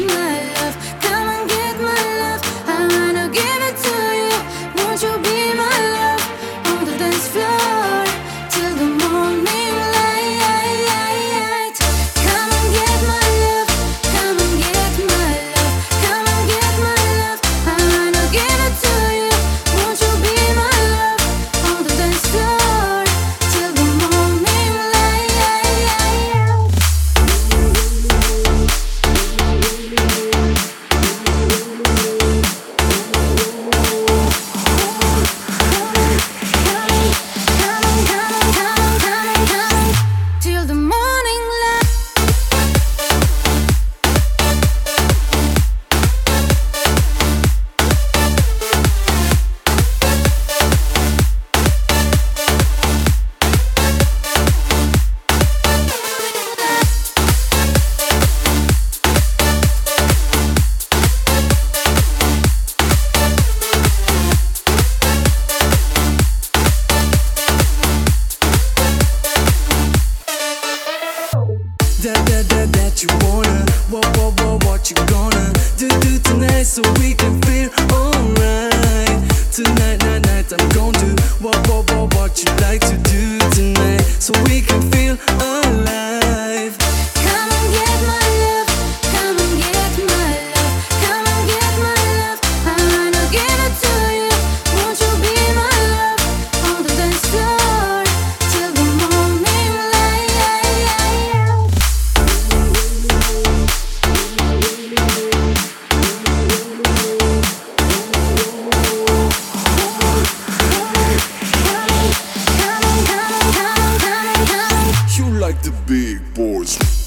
my tonight. I'm going to what, what, what, what you like to do tonight, so we can feel alive. big boys.